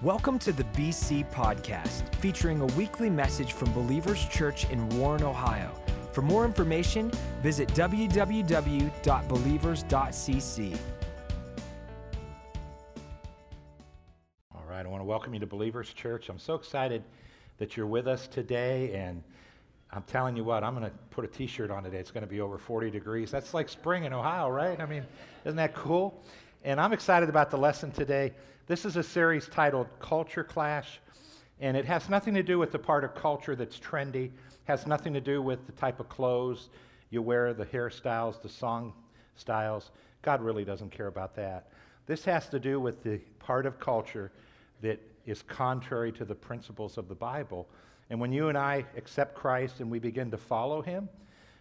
Welcome to the BC Podcast, featuring a weekly message from Believers Church in Warren, Ohio. For more information, visit www.believers.cc. All right, I want to welcome you to Believers Church. I'm so excited that you're with us today, and I'm telling you what, I'm going to put a t shirt on today. It's going to be over 40 degrees. That's like spring in Ohio, right? I mean, isn't that cool? And I'm excited about the lesson today. This is a series titled Culture Clash, and it has nothing to do with the part of culture that's trendy, has nothing to do with the type of clothes you wear, the hairstyles, the song styles. God really doesn't care about that. This has to do with the part of culture that is contrary to the principles of the Bible. And when you and I accept Christ and we begin to follow Him,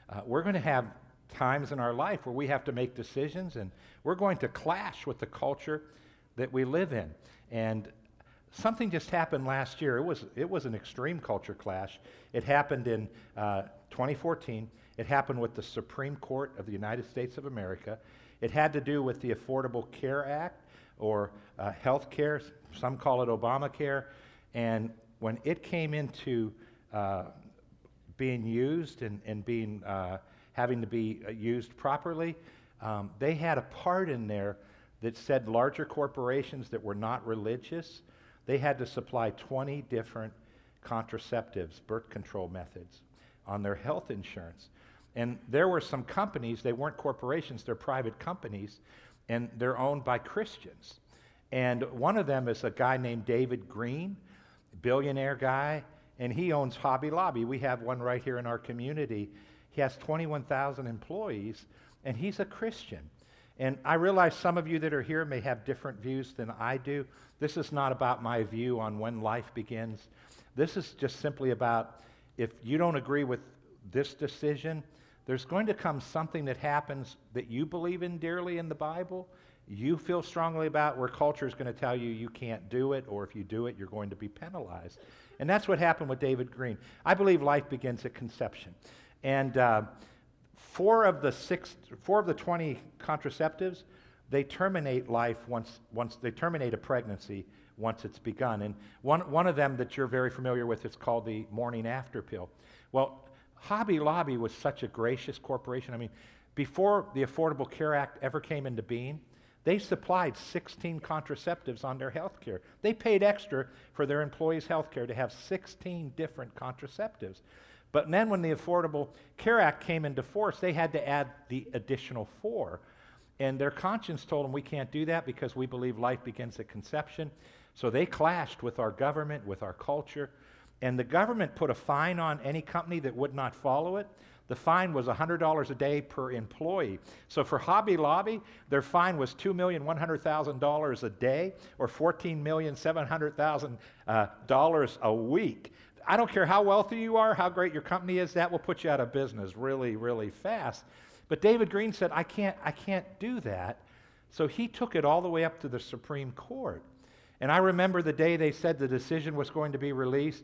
uh, we're going to have times in our life where we have to make decisions and we're going to clash with the culture that we live in. And something just happened last year. It was, it was an extreme culture clash. It happened in uh, 2014. It happened with the Supreme Court of the United States of America. It had to do with the Affordable Care Act or uh, health care. Some call it Obamacare. And when it came into uh, being used and, and being uh, having to be uh, used properly. Um, they had a part in there that said larger corporations that were not religious, they had to supply 20 different contraceptives, birth control methods, on their health insurance. And there were some companies, they weren't corporations, they're private companies, and they're owned by Christians. And one of them is a guy named David Green, billionaire guy, and he owns Hobby Lobby. We have one right here in our community. He has 21,000 employees, and he's a Christian. And I realize some of you that are here may have different views than I do. This is not about my view on when life begins. This is just simply about if you don't agree with this decision, there's going to come something that happens that you believe in dearly in the Bible, you feel strongly about, where culture is going to tell you you can't do it, or if you do it, you're going to be penalized. And that's what happened with David Green. I believe life begins at conception. And uh, four of the six, four of the 20 contraceptives, they terminate life once, once they terminate a pregnancy once it's begun. And one, one of them that you're very familiar with is called the morning after pill. Well, Hobby Lobby was such a gracious corporation. I mean, before the Affordable Care Act ever came into being, they supplied 16 contraceptives on their health care. They paid extra for their employees' health care to have 16 different contraceptives. But then when the Affordable Care Act came into force, they had to add the additional four. And their conscience told them we can't do that because we believe life begins at conception. So they clashed with our government, with our culture. And the government put a fine on any company that would not follow it. The fine was $100 a day per employee. So for Hobby Lobby, their fine was $2,100,000 a day or $14,700,000 uh, a week. I don't care how wealthy you are, how great your company is, that will put you out of business really, really fast. But David Green said, I can't, I can't do that. So he took it all the way up to the Supreme Court. And I remember the day they said the decision was going to be released.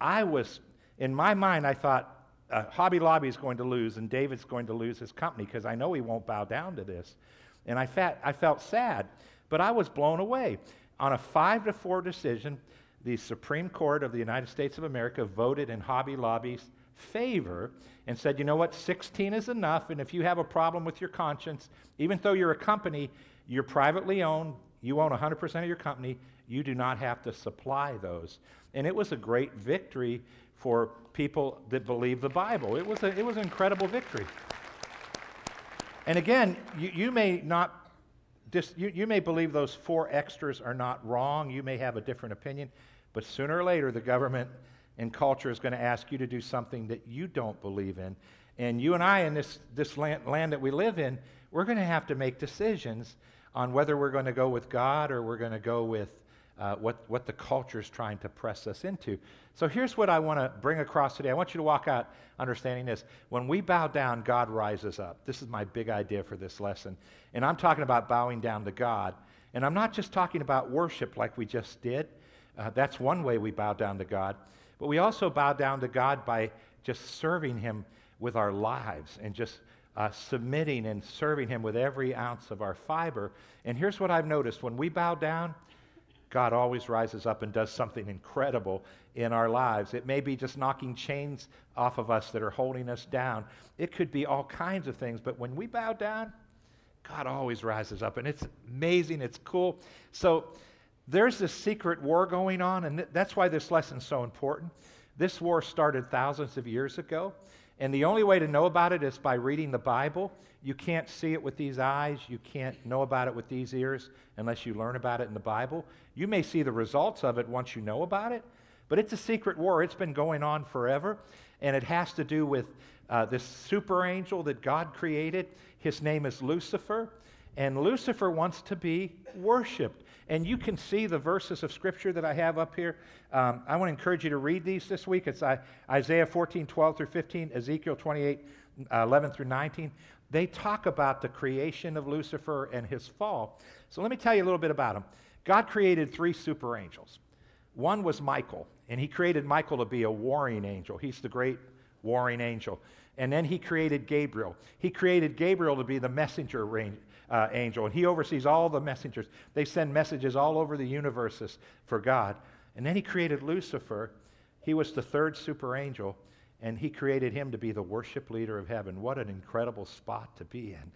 I was, in my mind, I thought, uh, Hobby Lobby is going to lose and David's going to lose his company because I know he won't bow down to this. And I, fat, I felt sad, but I was blown away. On a five to four decision, the Supreme Court of the United States of America voted in Hobby Lobby's favor and said, you know what, 16 is enough, and if you have a problem with your conscience, even though you're a company, you're privately owned, you own 100% of your company, you do not have to supply those. And it was a great victory for people that believe the Bible. It was, a, it was an incredible victory. And again, you, you may not, you, you may believe those four extras are not wrong. You may have a different opinion. But sooner or later, the government and culture is going to ask you to do something that you don't believe in. And you and I, in this, this land, land that we live in, we're going to have to make decisions on whether we're going to go with God or we're going to go with uh, what, what the culture is trying to press us into. So here's what I want to bring across today. I want you to walk out understanding this. When we bow down, God rises up. This is my big idea for this lesson. And I'm talking about bowing down to God. And I'm not just talking about worship like we just did. Uh, that's one way we bow down to God. But we also bow down to God by just serving Him with our lives and just uh, submitting and serving Him with every ounce of our fiber. And here's what I've noticed when we bow down, God always rises up and does something incredible in our lives. It may be just knocking chains off of us that are holding us down. It could be all kinds of things, but when we bow down, God always rises up, and it's amazing, it's cool. So there's this secret war going on, and th- that's why this lesson's so important. This war started thousands of years ago, and the only way to know about it is by reading the Bible. You can't see it with these eyes, you can't know about it with these ears unless you learn about it in the Bible. You may see the results of it once you know about it, but it's a secret war. It's been going on forever, and it has to do with uh, this super angel that God created. His name is Lucifer, and Lucifer wants to be worshiped. And you can see the verses of Scripture that I have up here. Um, I want to encourage you to read these this week. It's Isaiah 14, 12 through 15, Ezekiel 28, uh, 11 through 19. They talk about the creation of Lucifer and his fall. So let me tell you a little bit about him. God created three super angels. One was Michael, and he created Michael to be a warring angel. He's the great warring angel. And then he created Gabriel. He created Gabriel to be the messenger uh, angel, and he oversees all the messengers. They send messages all over the universes for God. And then he created Lucifer. He was the third super angel, and he created him to be the worship leader of heaven. What an incredible spot to be in,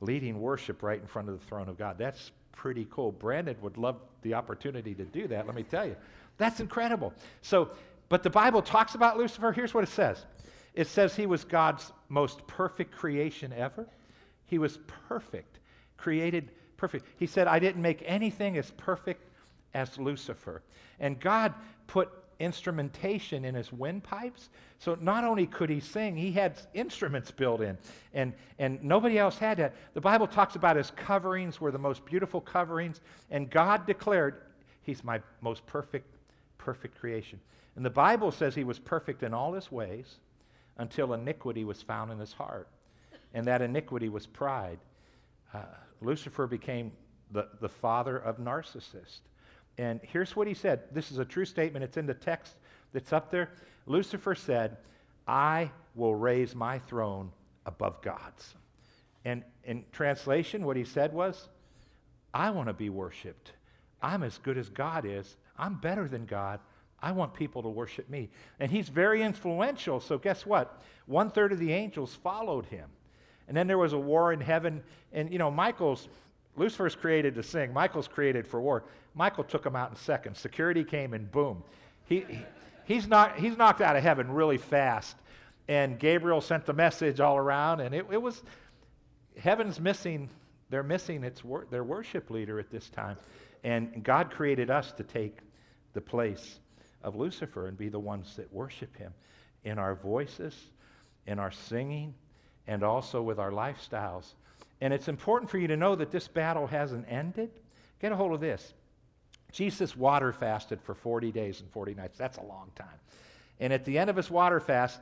leading worship right in front of the throne of God. That's pretty cool. Brandon would love the opportunity to do that, let me tell you. That's incredible. So, but the Bible talks about Lucifer. Here's what it says it says he was God's most perfect creation ever. He was perfect, created perfect. He said, I didn't make anything as perfect as Lucifer. And God put instrumentation in his windpipes. So not only could he sing, he had instruments built in. And, and nobody else had that. The Bible talks about his coverings were the most beautiful coverings. And God declared, He's my most perfect, perfect creation. And the Bible says he was perfect in all his ways until iniquity was found in his heart. And that iniquity was pride. Uh, Lucifer became the, the father of narcissists. And here's what he said. This is a true statement. It's in the text that's up there. Lucifer said, I will raise my throne above God's. And in translation, what he said was, I want to be worshiped. I'm as good as God is. I'm better than God. I want people to worship me. And he's very influential. So, guess what? One third of the angels followed him. And then there was a war in heaven. And, you know, Michael's Lucifer's created to sing, Michael's created for war. Michael took him out in seconds. Security came and boom. He, he, he's, not, he's knocked out of heaven really fast. And Gabriel sent the message all around, and it, it was heaven's missing, they're missing its wor- their worship leader at this time. And God created us to take the place of Lucifer and be the ones that worship him in our voices, in our singing, and also with our lifestyles. And it's important for you to know that this battle hasn't ended. Get a hold of this. Jesus water fasted for 40 days and 40 nights. That's a long time. And at the end of his water fast,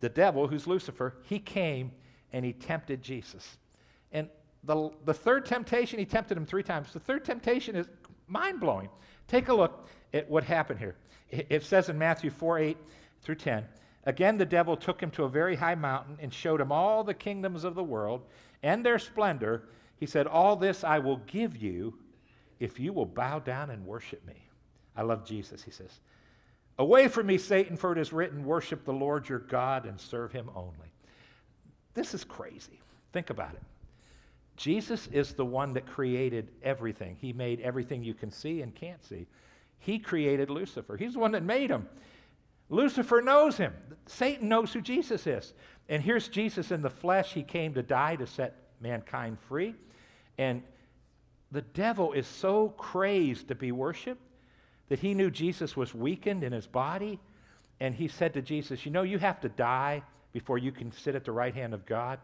the devil, who's Lucifer, he came and he tempted Jesus. And the, the third temptation, he tempted him three times. The third temptation is mind blowing. Take a look at what happened here. It, it says in Matthew 4 8 through 10 Again, the devil took him to a very high mountain and showed him all the kingdoms of the world and their splendor. He said, All this I will give you if you will bow down and worship me. I love Jesus, he says. Away from me, Satan, for it is written, Worship the Lord your God and serve him only. This is crazy. Think about it. Jesus is the one that created everything. He made everything you can see and can't see. He created Lucifer. He's the one that made him. Lucifer knows him. Satan knows who Jesus is. And here's Jesus in the flesh. He came to die to set mankind free. And the devil is so crazed to be worshiped that he knew Jesus was weakened in his body. And he said to Jesus, You know, you have to die before you can sit at the right hand of God.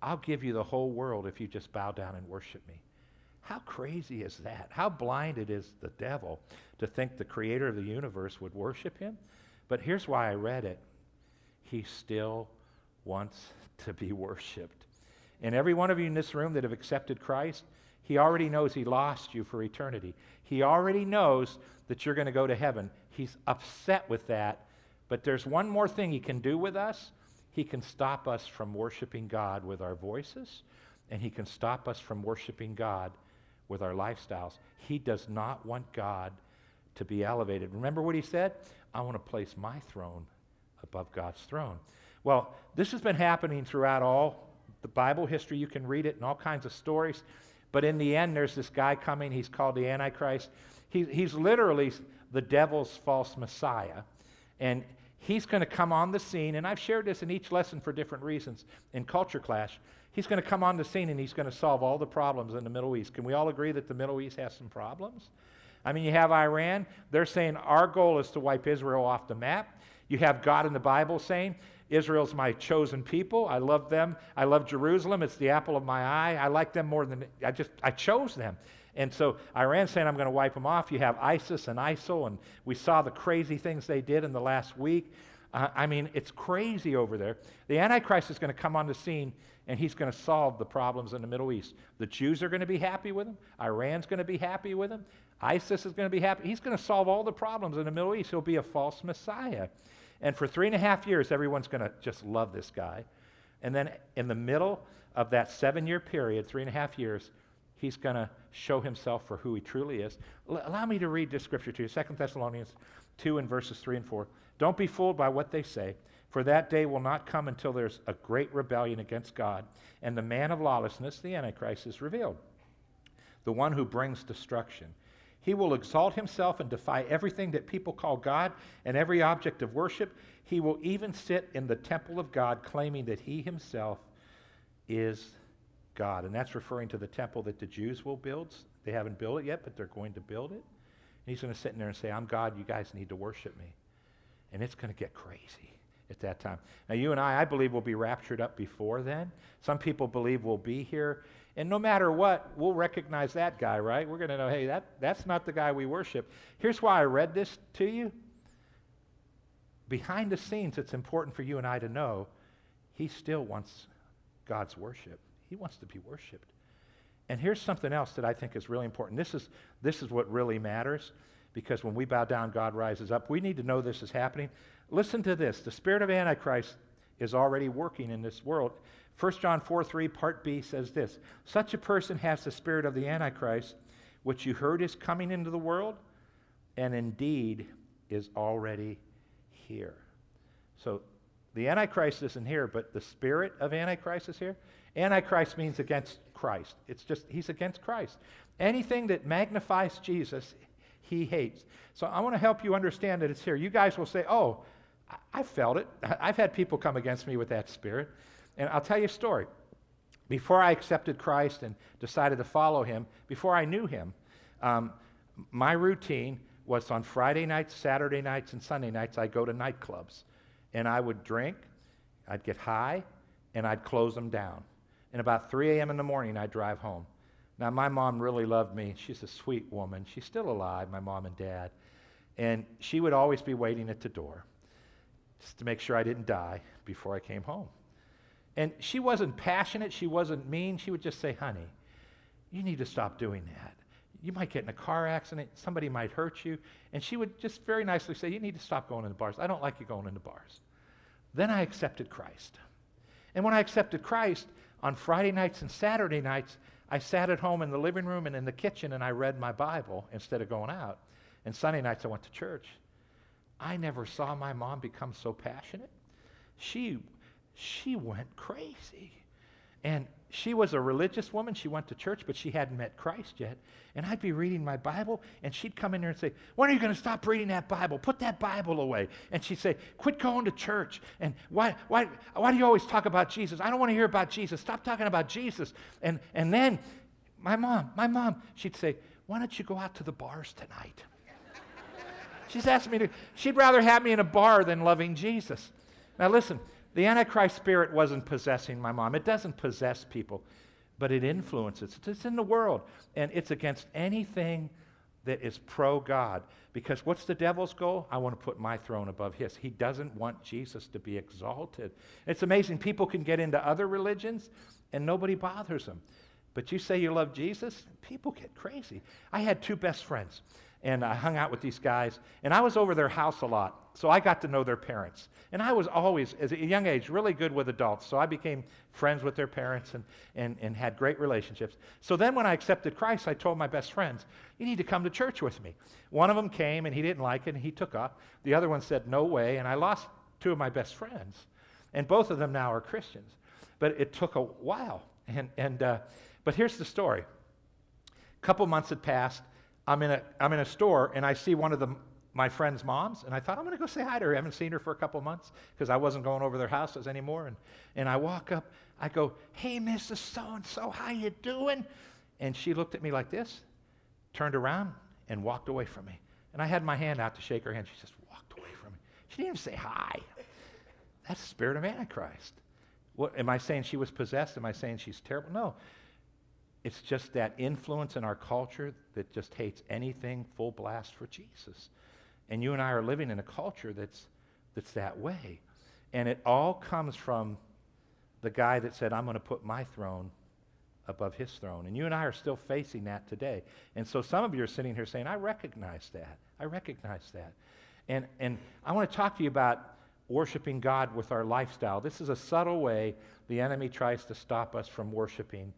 I'll give you the whole world if you just bow down and worship me. How crazy is that? How blinded is the devil to think the creator of the universe would worship him? But here's why I read it. He still wants to be worshiped. And every one of you in this room that have accepted Christ, he already knows he lost you for eternity. He already knows that you're going to go to heaven. He's upset with that. But there's one more thing he can do with us. He can stop us from worshiping God with our voices, and he can stop us from worshiping God with our lifestyles. He does not want God to be elevated. Remember what he said? I want to place my throne above God's throne. Well, this has been happening throughout all the Bible history. You can read it in all kinds of stories. But in the end, there's this guy coming. He's called the Antichrist. He, he's literally the devil's false Messiah. And he's going to come on the scene. And I've shared this in each lesson for different reasons in Culture Clash. He's going to come on the scene and he's going to solve all the problems in the Middle East. Can we all agree that the Middle East has some problems? I mean, you have Iran. They're saying our goal is to wipe Israel off the map. You have God in the Bible saying, Israel's my chosen people. I love them. I love Jerusalem. It's the apple of my eye. I like them more than I just I chose them. And so Iran saying I'm going to wipe them off. You have ISIS and ISIL, and we saw the crazy things they did in the last week. Uh, I mean, it's crazy over there. The Antichrist is going to come on the scene and he's going to solve the problems in the Middle East. The Jews are going to be happy with him. Iran's going to be happy with him. ISIS is going to be happy. He's going to solve all the problems in the Middle East. He'll be a false Messiah. And for three and a half years, everyone's going to just love this guy. And then in the middle of that seven year period, three and a half years, he's going to show himself for who he truly is. L- allow me to read this scripture to you 2 Thessalonians 2 and verses 3 and 4. Don't be fooled by what they say, for that day will not come until there's a great rebellion against God, and the man of lawlessness, the Antichrist, is revealed, the one who brings destruction. He will exalt himself and defy everything that people call God and every object of worship. He will even sit in the temple of God, claiming that he himself is God. And that's referring to the temple that the Jews will build. They haven't built it yet, but they're going to build it. And he's going to sit in there and say, I'm God, you guys need to worship me. And it's going to get crazy at that time. Now, you and I, I believe, will be raptured up before then. Some people believe we'll be here and no matter what, we'll recognize that guy, right? We're going to know, hey, that, that's not the guy we worship. Here's why I read this to you. Behind the scenes, it's important for you and I to know he still wants God's worship. He wants to be worshiped. And here's something else that I think is really important. This is, this is what really matters because when we bow down, God rises up. We need to know this is happening. Listen to this the spirit of Antichrist is already working in this world. 1 John 4 3, part B says this Such a person has the spirit of the Antichrist, which you heard is coming into the world, and indeed is already here. So the Antichrist isn't here, but the spirit of Antichrist is here. Antichrist means against Christ. It's just, he's against Christ. Anything that magnifies Jesus, he hates. So I want to help you understand that it's here. You guys will say, oh, I felt it. I've had people come against me with that spirit. And I'll tell you a story. Before I accepted Christ and decided to follow him, before I knew him, um, my routine was on Friday nights, Saturday nights, and Sunday nights, I'd go to nightclubs. And I would drink, I'd get high, and I'd close them down. And about 3 a.m. in the morning, I'd drive home. Now, my mom really loved me. She's a sweet woman. She's still alive, my mom and dad. And she would always be waiting at the door just to make sure I didn't die before I came home. And she wasn't passionate, she wasn't mean. She would just say, honey, you need to stop doing that. You might get in a car accident, somebody might hurt you. And she would just very nicely say, You need to stop going into bars. I don't like you going into bars. Then I accepted Christ. And when I accepted Christ, on Friday nights and Saturday nights, I sat at home in the living room and in the kitchen and I read my Bible instead of going out. And Sunday nights I went to church. I never saw my mom become so passionate. She she went crazy. And she was a religious woman. She went to church, but she hadn't met Christ yet. And I'd be reading my Bible, and she'd come in there and say, When are you going to stop reading that Bible? Put that Bible away. And she'd say, Quit going to church. And why, why, why do you always talk about Jesus? I don't want to hear about Jesus. Stop talking about Jesus. And, and then my mom, my mom, she'd say, Why don't you go out to the bars tonight? She's asked me to, she'd rather have me in a bar than loving Jesus. Now listen, the Antichrist spirit wasn't possessing my mom. It doesn't possess people, but it influences. It's in the world, and it's against anything that is pro God. Because what's the devil's goal? I want to put my throne above his. He doesn't want Jesus to be exalted. It's amazing. People can get into other religions and nobody bothers them. But you say you love Jesus, people get crazy. I had two best friends, and I hung out with these guys, and I was over their house a lot, so I got to know their parents. And I was always, as a young age, really good with adults, so I became friends with their parents and, and, and had great relationships. So then when I accepted Christ, I told my best friends, You need to come to church with me. One of them came, and he didn't like it, and he took off. The other one said, No way, and I lost two of my best friends. And both of them now are Christians. But it took a while. And, and, uh, but here's the story. A couple months had passed I'm in a, I'm in a store and I see one of the, my friend's moms, and I thought, I'm going to go say hi to her. I haven't seen her for a couple months because I wasn't going over their houses anymore. And, and I walk up, I go, hey, Mrs. So-and-so, how you doing? And she looked at me like this, turned around, and walked away from me. And I had my hand out to shake her hand. She just walked away from me. She didn't even say hi. That's the spirit of Antichrist. What, am I saying she was possessed? Am I saying she's terrible? No. It's just that influence in our culture that just hates anything full blast for Jesus. And you and I are living in a culture that's, that's that way. And it all comes from the guy that said, I'm going to put my throne above his throne. And you and I are still facing that today. And so some of you are sitting here saying, I recognize that. I recognize that. And, and I want to talk to you about worshiping God with our lifestyle. This is a subtle way the enemy tries to stop us from worshiping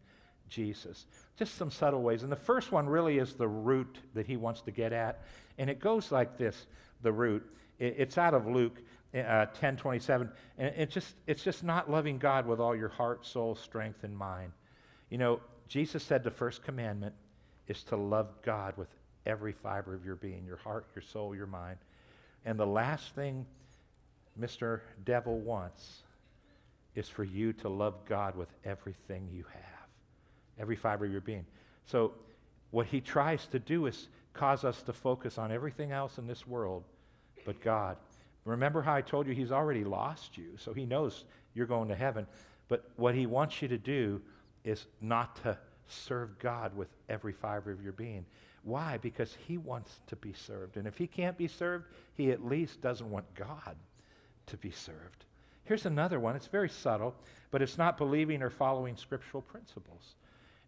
Jesus. Just some subtle ways. And the first one really is the root that he wants to get at. And it goes like this the root. it's out of Luke uh, 10 27. And it just, it's just not loving God with all your heart, soul, strength, and mind. You know, Jesus said the first commandment is to love God with every fiber of your being your heart, your soul, your mind. And the last thing Mr. Devil wants is for you to love God with everything you have every fiber of your being. So, what he tries to do is cause us to focus on everything else in this world but God. Remember how I told you he's already lost you, so he knows you're going to heaven. But what he wants you to do is not to serve God with every fiber of your being. Why? Because he wants to be served. And if he can't be served, he at least doesn't want God to be served. Here's another one. It's very subtle, but it's not believing or following scriptural principles.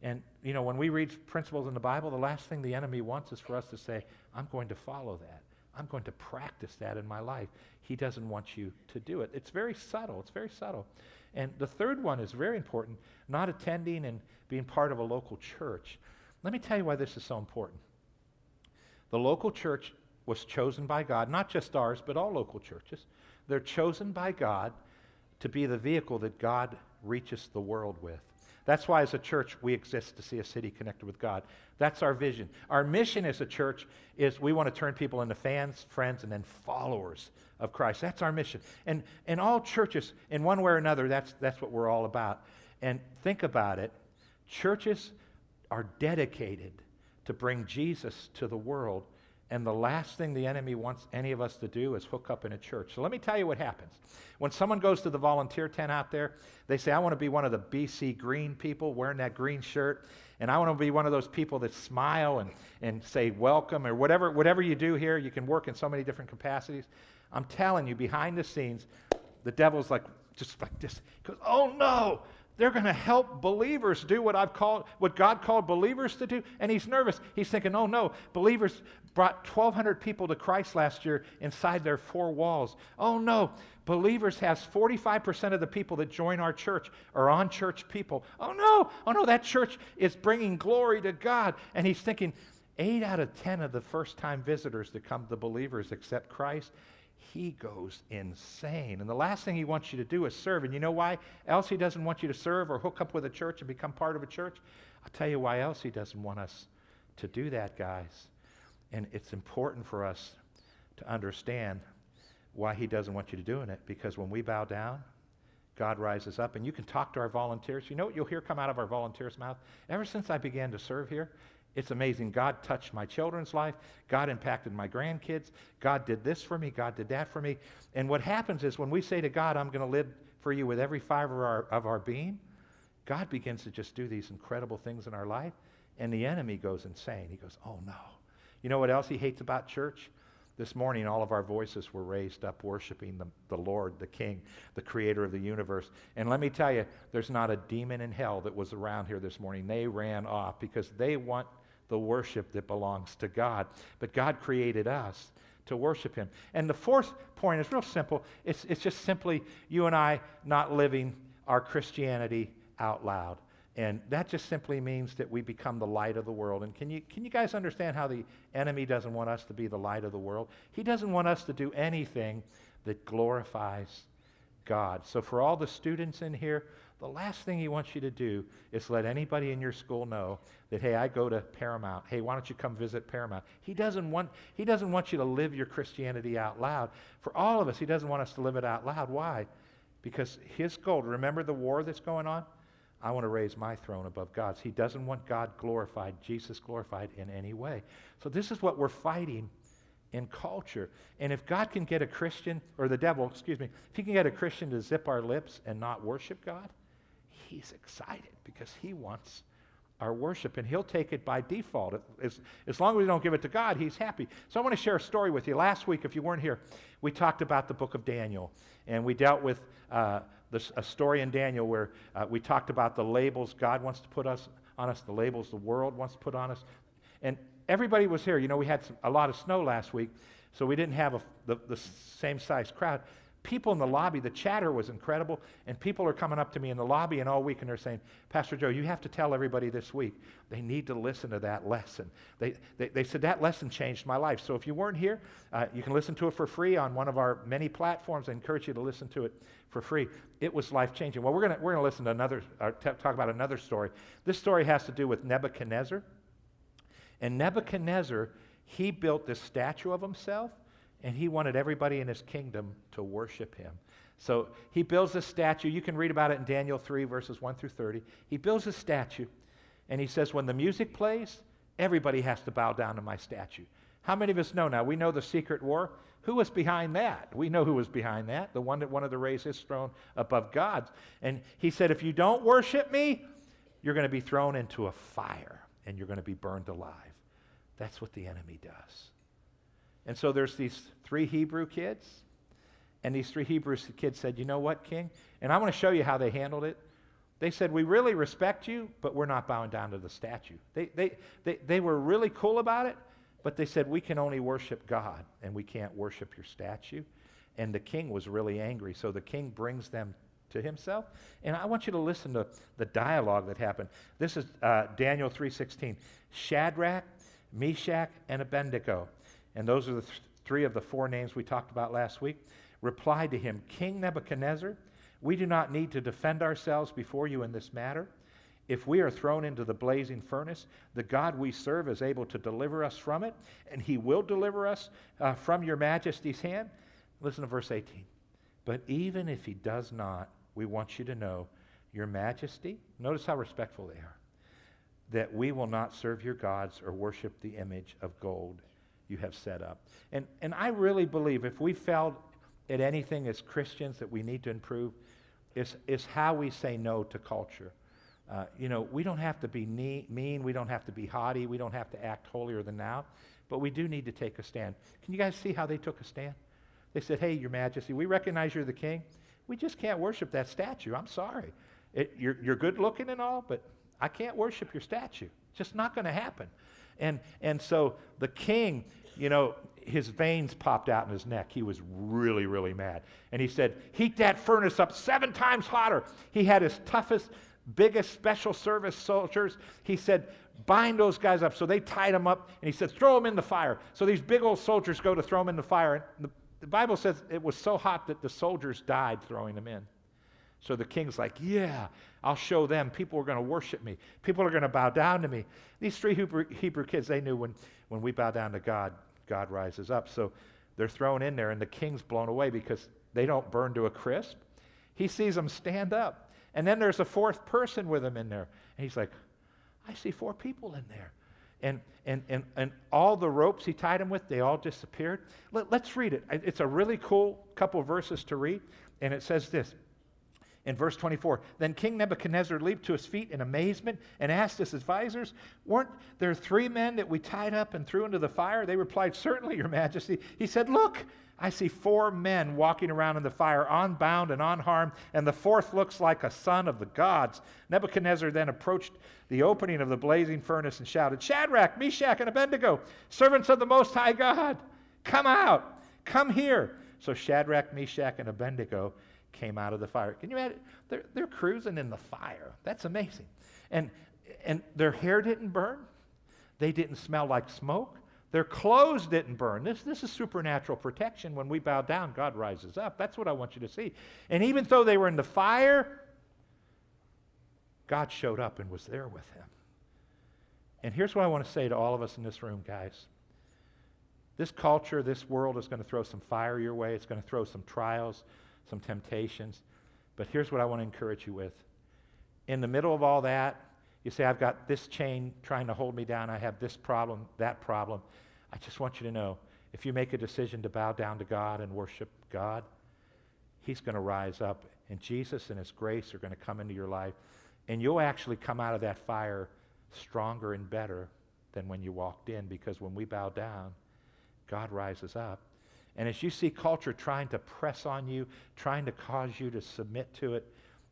And, you know, when we read principles in the Bible, the last thing the enemy wants is for us to say, I'm going to follow that. I'm going to practice that in my life. He doesn't want you to do it. It's very subtle. It's very subtle. And the third one is very important not attending and being part of a local church. Let me tell you why this is so important. The local church was chosen by God, not just ours, but all local churches. They're chosen by God to be the vehicle that God reaches the world with. That's why, as a church, we exist to see a city connected with God. That's our vision. Our mission as a church is we want to turn people into fans, friends, and then followers of Christ. That's our mission. And, and all churches, in one way or another, that's, that's what we're all about. And think about it churches are dedicated to bring Jesus to the world and the last thing the enemy wants any of us to do is hook up in a church. So let me tell you what happens. When someone goes to the volunteer tent out there, they say, I want to be one of the BC green people wearing that green shirt. And I want to be one of those people that smile and, and say welcome or whatever, whatever you do here. You can work in so many different capacities. I'm telling you, behind the scenes, the devil's like, just like this. He goes, Oh no, they're going to help believers do what I've called, what God called believers to do. And he's nervous. He's thinking, oh no, believers brought 1,200 people to Christ last year inside their four walls. Oh no, believers has 45% of the people that join our church are on church people. Oh no, oh no, that church is bringing glory to God. And he's thinking, eight out of 10 of the first time visitors that come to believers accept Christ he goes insane. And the last thing he wants you to do is serve. And you know why else he doesn't want you to serve or hook up with a church and become part of a church? I'll tell you why else he doesn't want us to do that, guys. And it's important for us to understand why he doesn't want you to do it. Because when we bow down, God rises up. And you can talk to our volunteers. You know what you'll hear come out of our volunteers' mouth? Ever since I began to serve here, it's amazing. God touched my children's life. God impacted my grandkids. God did this for me. God did that for me. And what happens is when we say to God, I'm going to live for you with every fiber of our, of our being, God begins to just do these incredible things in our life. And the enemy goes insane. He goes, Oh no. You know what else he hates about church? This morning, all of our voices were raised up worshiping the, the Lord, the King, the creator of the universe. And let me tell you, there's not a demon in hell that was around here this morning. They ran off because they want the worship that belongs to God. But God created us to worship Him. And the fourth point is real simple it's, it's just simply you and I not living our Christianity out loud. And that just simply means that we become the light of the world. And can you, can you guys understand how the enemy doesn't want us to be the light of the world? He doesn't want us to do anything that glorifies God. So, for all the students in here, the last thing he wants you to do is let anybody in your school know that, hey, I go to Paramount. Hey, why don't you come visit Paramount? He doesn't want, he doesn't want you to live your Christianity out loud. For all of us, he doesn't want us to live it out loud. Why? Because his goal, remember the war that's going on? I want to raise my throne above God's. He doesn't want God glorified, Jesus glorified in any way. So, this is what we're fighting in culture. And if God can get a Christian, or the devil, excuse me, if he can get a Christian to zip our lips and not worship God, he's excited because he wants our worship and he'll take it by default. As, as long as we don't give it to God, he's happy. So I want to share a story with you. Last week, if you weren't here, we talked about the book of Daniel and we dealt with. Uh, this, a story in Daniel where uh, we talked about the labels God wants to put us on us, the labels the world wants to put on us. And everybody was here. You know, we had some, a lot of snow last week, so we didn't have a, the, the same size crowd people in the lobby, the chatter was incredible, and people are coming up to me in the lobby and all week and they're saying, Pastor Joe, you have to tell everybody this week. They need to listen to that lesson. They, they, they said, that lesson changed my life. So if you weren't here, uh, you can listen to it for free on one of our many platforms. I encourage you to listen to it for free. It was life changing. Well, we're going we're gonna listen to another, uh, t- talk about another story. This story has to do with Nebuchadnezzar. And Nebuchadnezzar, he built this statue of himself and he wanted everybody in his kingdom to worship him. So he builds a statue. You can read about it in Daniel 3, verses 1 through 30. He builds a statue, and he says, When the music plays, everybody has to bow down to my statue. How many of us know now? We know the secret war. Who was behind that? We know who was behind that, the one that wanted to raise his throne above God's. And he said, If you don't worship me, you're going to be thrown into a fire and you're going to be burned alive. That's what the enemy does. And so there's these three Hebrew kids, and these three Hebrew kids said, You know what, King? And I want to show you how they handled it. They said, We really respect you, but we're not bowing down to the statue. They, they, they, they were really cool about it, but they said, We can only worship God, and we can't worship your statue. And the king was really angry. So the king brings them to himself. And I want you to listen to the dialogue that happened. This is uh, Daniel 3.16. Shadrach, Meshach, and Abednego and those are the th- three of the four names we talked about last week, replied to him, King Nebuchadnezzar, we do not need to defend ourselves before you in this matter. If we are thrown into the blazing furnace, the God we serve is able to deliver us from it, and he will deliver us uh, from your majesty's hand. Listen to verse 18. But even if he does not, we want you to know, your majesty, notice how respectful they are, that we will not serve your gods or worship the image of gold you have set up. And, and I really believe if we failed at anything as Christians that we need to improve, is, is how we say no to culture. Uh, you know, we don't have to be mean, we don't have to be haughty, we don't have to act holier than thou, but we do need to take a stand. Can you guys see how they took a stand? They said, Hey, Your Majesty, we recognize you're the king. We just can't worship that statue. I'm sorry. It, you're, you're good looking and all, but I can't worship your statue. It's just not going to happen. And, and so the king, you know, his veins popped out in his neck. He was really, really mad. And he said, Heat that furnace up seven times hotter. He had his toughest, biggest special service soldiers. He said, Bind those guys up. So they tied him up, and he said, Throw them in the fire. So these big old soldiers go to throw them in the fire. And the, the Bible says it was so hot that the soldiers died throwing them in. So the king's like, Yeah, I'll show them. People are going to worship me. People are going to bow down to me. These three Hebrew, Hebrew kids, they knew when, when we bow down to God, God rises up. So they're thrown in there, and the king's blown away because they don't burn to a crisp. He sees them stand up. And then there's a fourth person with him in there. And he's like, I see four people in there. And, and, and, and all the ropes he tied them with, they all disappeared. Let, us read it. It's a really cool couple verses to read. And it says this In verse 24, then King Nebuchadnezzar leaped to his feet in amazement and asked his advisors, Weren't there three men that we tied up and threw into the fire? They replied, Certainly, Your Majesty. He said, Look, I see four men walking around in the fire, unbound and unharmed, and the fourth looks like a son of the gods. Nebuchadnezzar then approached the opening of the blazing furnace and shouted, Shadrach, Meshach, and Abednego, servants of the Most High God, come out, come here. So Shadrach, Meshach, and Abednego came out of the fire. Can you imagine? They're, they're cruising in the fire. That's amazing. And, and their hair didn't burn, they didn't smell like smoke. Their clothes didn't burn. This, this is supernatural protection. When we bow down, God rises up. That's what I want you to see. And even though they were in the fire, God showed up and was there with them. And here's what I want to say to all of us in this room, guys. This culture, this world is going to throw some fire your way. It's going to throw some trials, some temptations. But here's what I want to encourage you with. In the middle of all that, you say, I've got this chain trying to hold me down. I have this problem, that problem. I just want you to know if you make a decision to bow down to God and worship God, He's going to rise up. And Jesus and His grace are going to come into your life. And you'll actually come out of that fire stronger and better than when you walked in because when we bow down, God rises up. And as you see culture trying to press on you, trying to cause you to submit to it,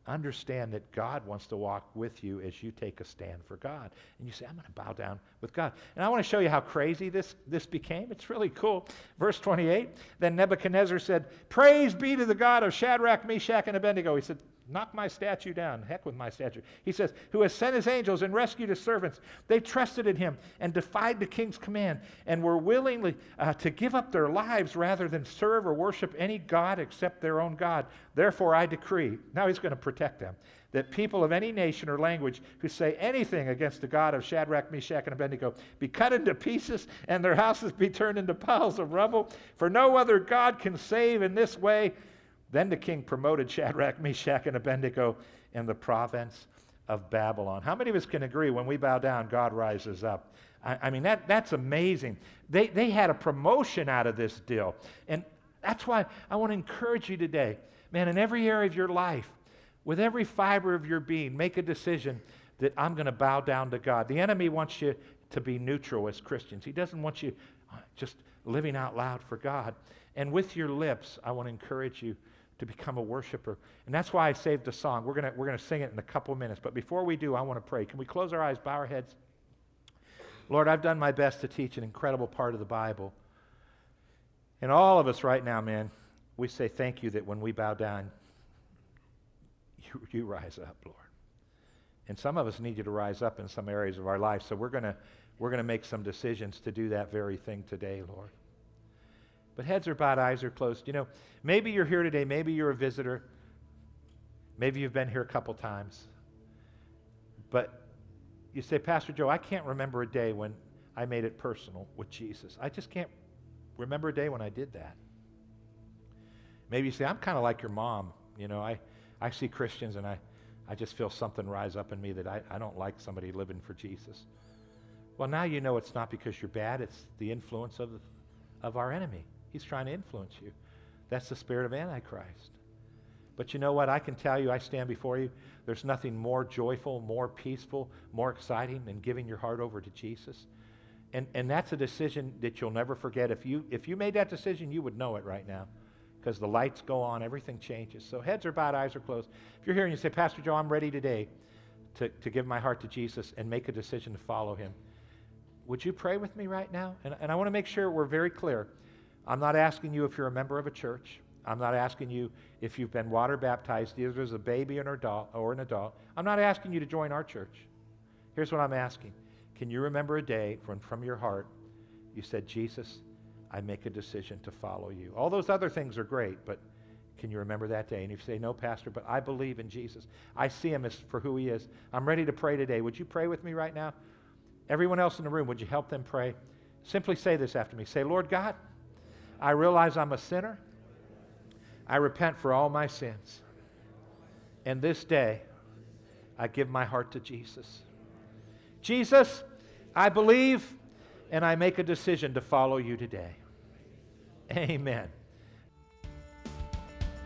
understand that God wants to walk with you as you take a stand for God. And you say, I'm going to bow down with God. And I want to show you how crazy this, this became. It's really cool. Verse 28 Then Nebuchadnezzar said, Praise be to the God of Shadrach, Meshach, and Abednego. He said, Knock my statue down. Heck with my statue. He says, Who has sent his angels and rescued his servants. They trusted in him and defied the king's command and were willingly uh, to give up their lives rather than serve or worship any God except their own God. Therefore, I decree, now he's going to protect them, that people of any nation or language who say anything against the God of Shadrach, Meshach, and Abednego be cut into pieces and their houses be turned into piles of rubble. For no other God can save in this way then the king promoted Shadrach, Meshach, and Abednego in the province of Babylon. How many of us can agree when we bow down, God rises up? I, I mean, that, that's amazing. They, they had a promotion out of this deal. And that's why I want to encourage you today, man, in every area of your life, with every fiber of your being, make a decision that I'm going to bow down to God. The enemy wants you to be neutral as Christians, he doesn't want you uh, just living out loud for God. And with your lips, I want to encourage you to become a worshiper. And that's why I saved a song. We're going we're to sing it in a couple of minutes. But before we do, I want to pray. Can we close our eyes, bow our heads? Lord, I've done my best to teach an incredible part of the Bible. And all of us right now, man, we say thank you that when we bow down, you, you rise up, Lord. And some of us need you to rise up in some areas of our life. So we're going to we're going to make some decisions to do that very thing today, Lord. But heads are bowed, eyes are closed. You know, maybe you're here today, maybe you're a visitor, maybe you've been here a couple times. But you say, Pastor Joe, I can't remember a day when I made it personal with Jesus. I just can't remember a day when I did that. Maybe you say, I'm kind of like your mom. You know, I, I see Christians and I, I just feel something rise up in me that I, I don't like somebody living for Jesus. Well, now you know it's not because you're bad, it's the influence of, of our enemy. He's trying to influence you. That's the spirit of Antichrist. But you know what? I can tell you, I stand before you. There's nothing more joyful, more peaceful, more exciting than giving your heart over to Jesus. And, and that's a decision that you'll never forget. If you, if you made that decision, you would know it right now because the lights go on, everything changes. So heads are bowed, eyes are closed. If you're here and you say, Pastor Joe, I'm ready today to, to give my heart to Jesus and make a decision to follow him, would you pray with me right now? And, and I want to make sure we're very clear. I'm not asking you if you're a member of a church. I'm not asking you if you've been water baptized either as a baby or an adult. I'm not asking you to join our church. Here's what I'm asking. Can you remember a day when from your heart you said, Jesus, I make a decision to follow you? All those other things are great, but can you remember that day? And if you say, No, Pastor, but I believe in Jesus, I see him as for who he is. I'm ready to pray today. Would you pray with me right now? Everyone else in the room, would you help them pray? Simply say this after me. Say, Lord God, I realize I'm a sinner. I repent for all my sins. And this day, I give my heart to Jesus. Jesus, I believe and I make a decision to follow you today. Amen.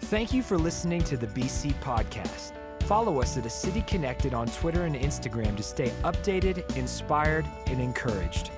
Thank you for listening to the BC Podcast. Follow us at A City Connected on Twitter and Instagram to stay updated, inspired, and encouraged.